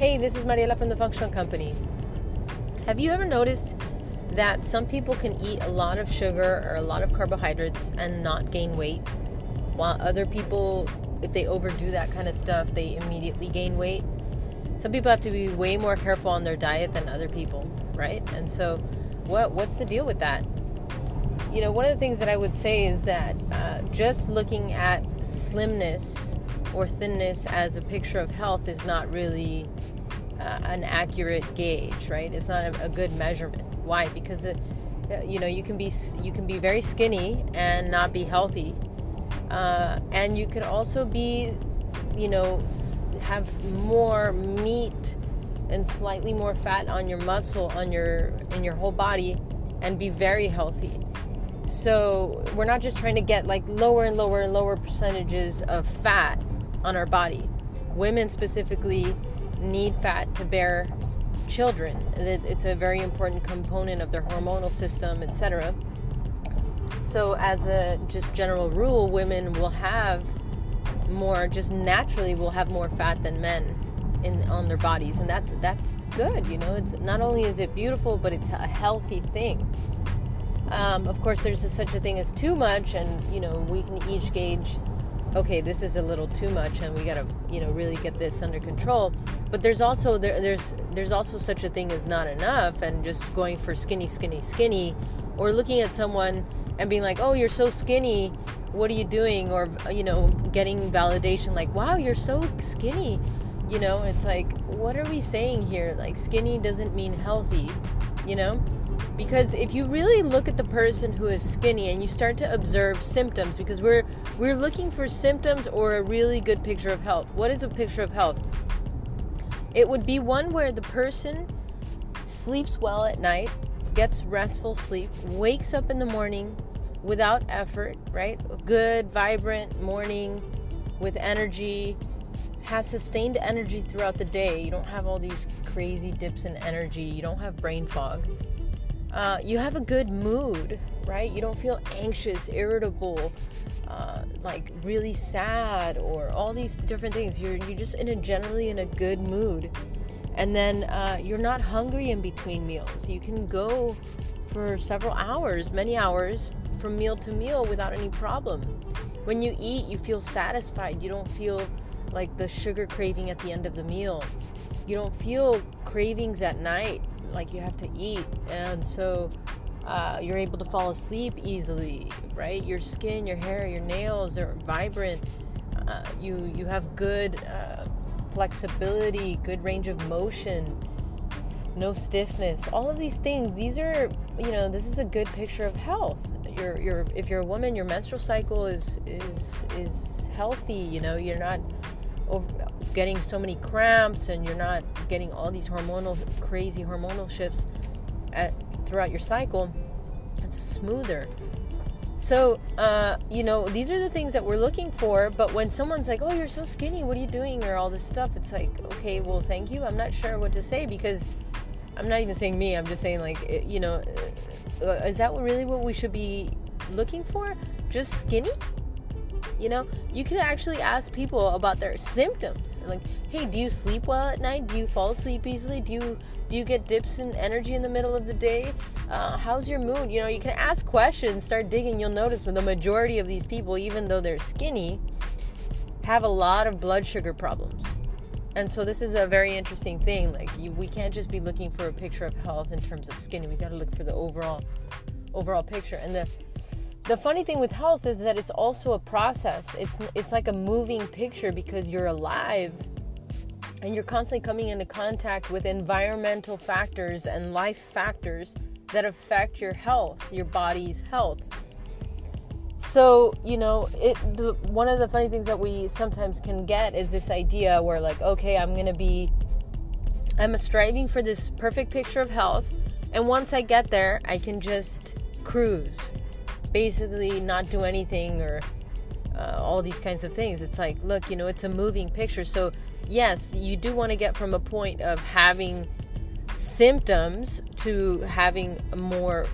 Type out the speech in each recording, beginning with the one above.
Hey, this is Mariela from the Functional Company. Have you ever noticed that some people can eat a lot of sugar or a lot of carbohydrates and not gain weight, while other people, if they overdo that kind of stuff, they immediately gain weight? Some people have to be way more careful on their diet than other people, right? And so, what what's the deal with that? You know, one of the things that I would say is that uh, just looking at slimness or thinness as a picture of health is not really uh, an accurate gauge, right? It's not a, a good measurement. Why? Because it, uh, you know you can be you can be very skinny and not be healthy, uh, and you can also be, you know, have more meat and slightly more fat on your muscle on your in your whole body, and be very healthy. So we're not just trying to get like lower and lower and lower percentages of fat on our body. Women specifically need fat to bear children. It's a very important component of their hormonal system, etc. So, as a just general rule, women will have more, just naturally, will have more fat than men in on their bodies, and that's that's good. You know, it's not only is it beautiful, but it's a healthy thing. Um, of course, there's a, such a thing as too much, and you know, we can each gauge okay, this is a little too much, and we got to, you know, really get this under control. But there's also there, there's there's also such a thing as not enough, and just going for skinny, skinny, skinny, or looking at someone and being like, oh, you're so skinny, what are you doing? Or you know, getting validation like, wow, you're so skinny. You know, it's like, what are we saying here? Like, skinny doesn't mean healthy, you know? because if you really look at the person who is skinny and you start to observe symptoms because we're we're looking for symptoms or a really good picture of health. What is a picture of health? It would be one where the person sleeps well at night gets restful sleep wakes up in the morning without effort right? A good vibrant morning with energy has sustained energy throughout the day. You don't have all these crazy dips in energy. You don't have brain fog. Uh, you have a good mood, right? You don't feel anxious, irritable, uh, like really sad, or all these different things. You're you're just in a generally in a good mood, and then uh, you're not hungry in between meals. You can go for several hours, many hours, from meal to meal without any problem. When you eat, you feel satisfied. You don't feel like the sugar craving at the end of the meal. You don't feel cravings at night like you have to eat and so uh, you're able to fall asleep easily right? Your skin your hair your nails are vibrant. Uh, you you have good uh, flexibility good range of motion no stiffness all of these things. These are you know this is a good picture of health. You're, you're if you're a woman your menstrual cycle is is is healthy you know? You're not over, getting so many cramps and you're not getting all these hormonal crazy hormonal shifts at, throughout your cycle it's smoother. So uh, you know these are the things that we're looking for but when someone's like oh you're so skinny what are you doing? or all this stuff it's like okay well thank you. I'm not sure what to say because i'm not even saying me i'm just saying like you know uh, is that really what we should be looking for? Just skinny you know, you can actually ask people about their symptoms. Like, hey, do you sleep well at night? Do you fall asleep easily? Do you do you get dips in energy in the middle of the day? Uh, how's your mood? You know, you can ask questions, start digging. You'll notice when the majority of these people, even though they're skinny, have a lot of blood sugar problems. And so this is a very interesting thing. Like, you, we can't just be looking for a picture of health in terms of skinny. We got to look for the overall overall picture. And the the funny thing with health is that it's also a process. It's it's like a moving picture because you're alive and you're constantly coming into contact with environmental factors and life factors that affect your health, your body's health. So, you know, it the one of the funny things that we sometimes can get is this idea where like, okay, I'm going to be I'm striving for this perfect picture of health, and once I get there, I can just cruise basically not do anything or uh, all these kinds of things. It's like, look, you know, it's a moving picture. So, yes, you do want to get from a point of having symptoms to having a more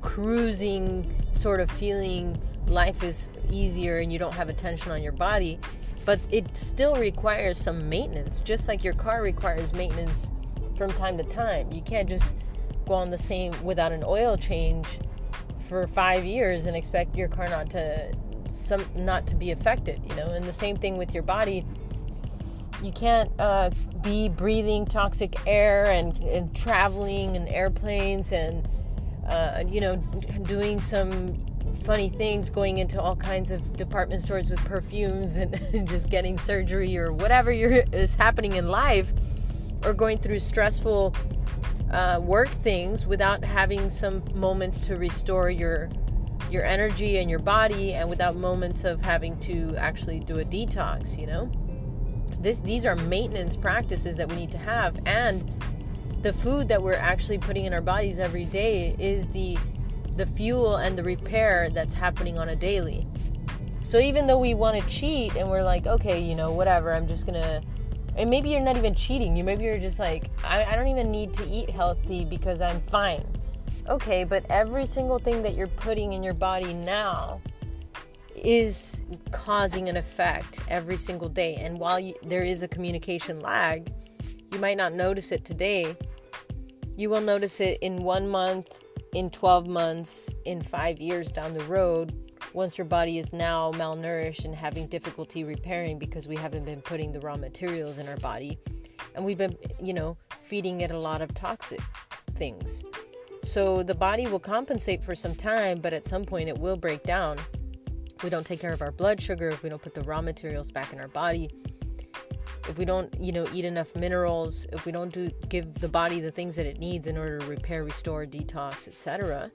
cruising sort of feeling life is easier and you don't have a tension on your body. but it still requires some maintenance, just like your car requires maintenance from time to time. You can't just go on the same without an oil change for five years and expect your car not to some not to be affected. You know, and the same thing with your body. You can't uh, be breathing toxic air and, and traveling in airplanes and uh, you know doing some funny things going into all kinds of department stores with perfumes and, just getting surgery or whatever is happening in life or going through stressful uh, work things without having some moments to restore your your energy and your body and without moments of having to actually do a detox you know this these are maintenance practices that we need to have and the food that we're actually putting in our bodies every day is the the fuel and the repair that's happening on a daily. So even though we want to cheat and we're like, okay, you know, whatever, I'm just gonna, and maybe you're not even cheating. You maybe you're just like, I, I don't even need to eat healthy because I'm fine. Okay, but every single thing that you're putting in your body now is causing an effect every single day. And while you, there is a communication lag, you might not notice it today. You will notice it in one month, in 12 months, in five years down the road, once your body is now malnourished and having difficulty repairing because we haven't been putting the raw materials in our body and we've been, you know, feeding it a lot of toxic things. So the body will compensate for some time, but at some point it will break down. We don't take care of our blood sugar, if we don't put the raw materials back in our body, if we don't you know eat enough minerals if we don't do give the body the things that it needs in order to repair restore detox etc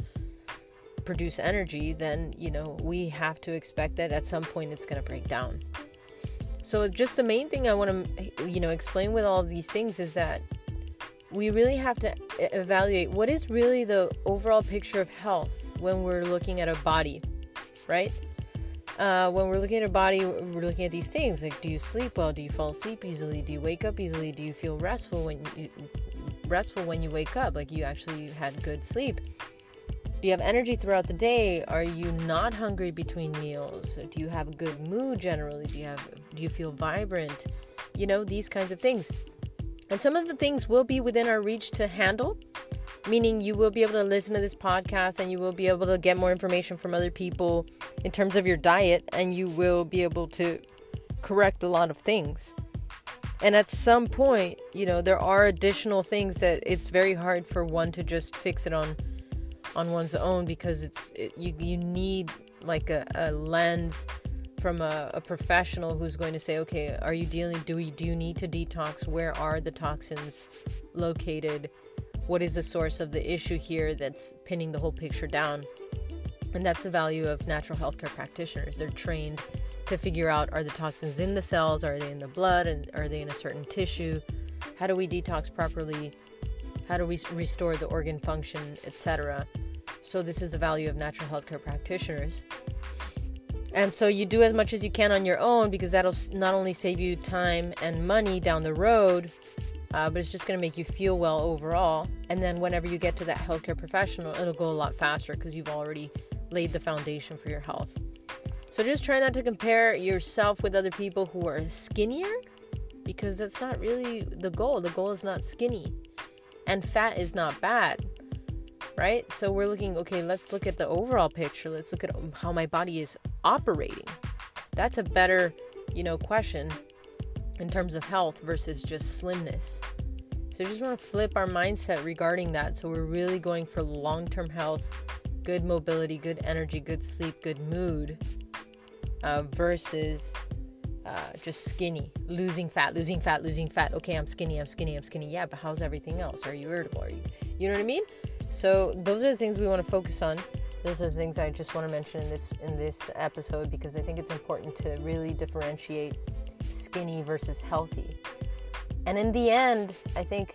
produce energy then you know we have to expect that at some point it's going to break down so just the main thing i want to you know explain with all these things is that we really have to evaluate what is really the overall picture of health when we're looking at a body right uh, when we're looking at our body, we're looking at these things like do you sleep well? Do you fall asleep easily? Do you wake up easily? Do you feel restful when you restful when you wake up? Like you actually had good sleep. Do you have energy throughout the day? Are you not hungry between meals? Do you have a good mood generally? Do you have do you feel vibrant? You know, these kinds of things. And some of the things will be within our reach to handle meaning you will be able to listen to this podcast and you will be able to get more information from other people in terms of your diet and you will be able to correct a lot of things. And at some point, you know, there are additional things that it's very hard for one to just fix it on on one's own because it's it, you you need like a, a lens from a, a, professional who's going to say, okay, are you dealing? Do you do you need to detox? Where are the toxins located? what is the source of the issue here that's pinning the whole picture down. And that's the value of natural healthcare practitioners. They're trained to figure out are the toxins in the cells, are they in the blood, and are they in a certain tissue? How do we detox properly? How do we restore the organ function, etc.? So, this is the value of natural healthcare practitioners. And so, you do as much as you can on your own because that'll not only save you time and money down the road, uh, but it's just going to make you feel well overall. And then whenever you get to that healthcare professional, it'll go a lot faster because you've already laid the foundation for your health. So just try not to compare yourself with other people who are skinnier because that's not really the goal. The goal is not skinny, and fat is not bad, right? So we're looking, okay, let's look at the overall picture. Let's look at how my body is operating. That's a better, you know, question in terms of health versus just slimness. So just want to flip our mindset regarding that. So we're really going for long term health, good mobility, good energy, good sleep, good mood uh, versus uh, just skinny, losing fat, losing fat, losing fat. Okay, I'm skinny, I'm skinny, I'm skinny. Yeah, but how's everything else? Are you irritable? Are you, you know what I mean? So those are the things we want to focus on. Those are the things I just want to mention in this in this episode because I think it's important to really differentiate skinny versus healthy. And in the end, I think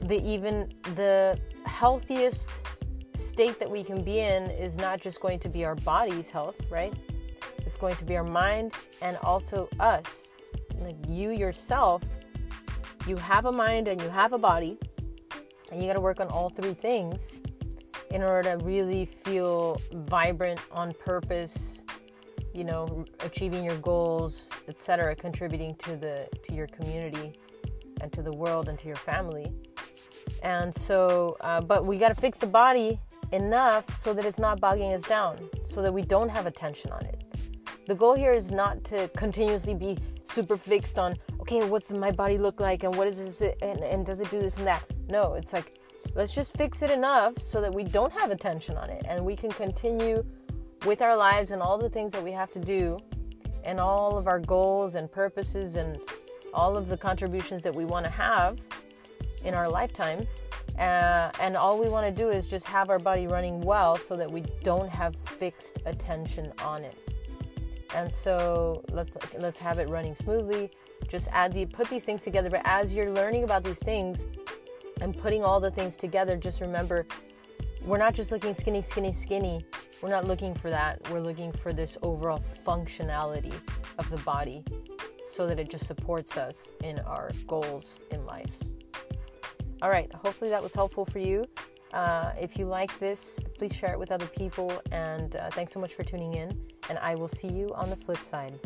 the even the healthiest state that we can be in is not just going to be our body's health, right? It's going to be our mind and also us. Like you yourself, you have a mind and you have a body, and you got to work on all three things in order to really feel vibrant on purpose you know, achieving your goals, etc., contributing to the to your community and to the world and to your family. And so, uh, but we got to fix the body enough so that it's not bogging us down, so that we don't have attention on it. The goal here is not to continuously be super fixed on, okay, what's my body look like and what is this and, and does it do this and that. No, it's like, let's just fix it enough so that we don't have attention on it and we can continue with our lives and all the things that we have to do and all of our goals and purposes and all of the contributions that we want to have in our lifetime. Uh, and all we want to do is just have our body running well so that we don't have fixed attention on it and so let's let's have it running smoothly. Just add the put these things together but as you're learning about these things and putting all the things together just remember we're not just looking skinny skinny skinny. We're not looking for that. We're looking for this overall functionality of the body so that it just supports us in our goals in life. All right. Hopefully that was helpful for you. Uh, if you like this, please share it with other people. And uh, thanks so much for tuning in. And I will see you on the flip side.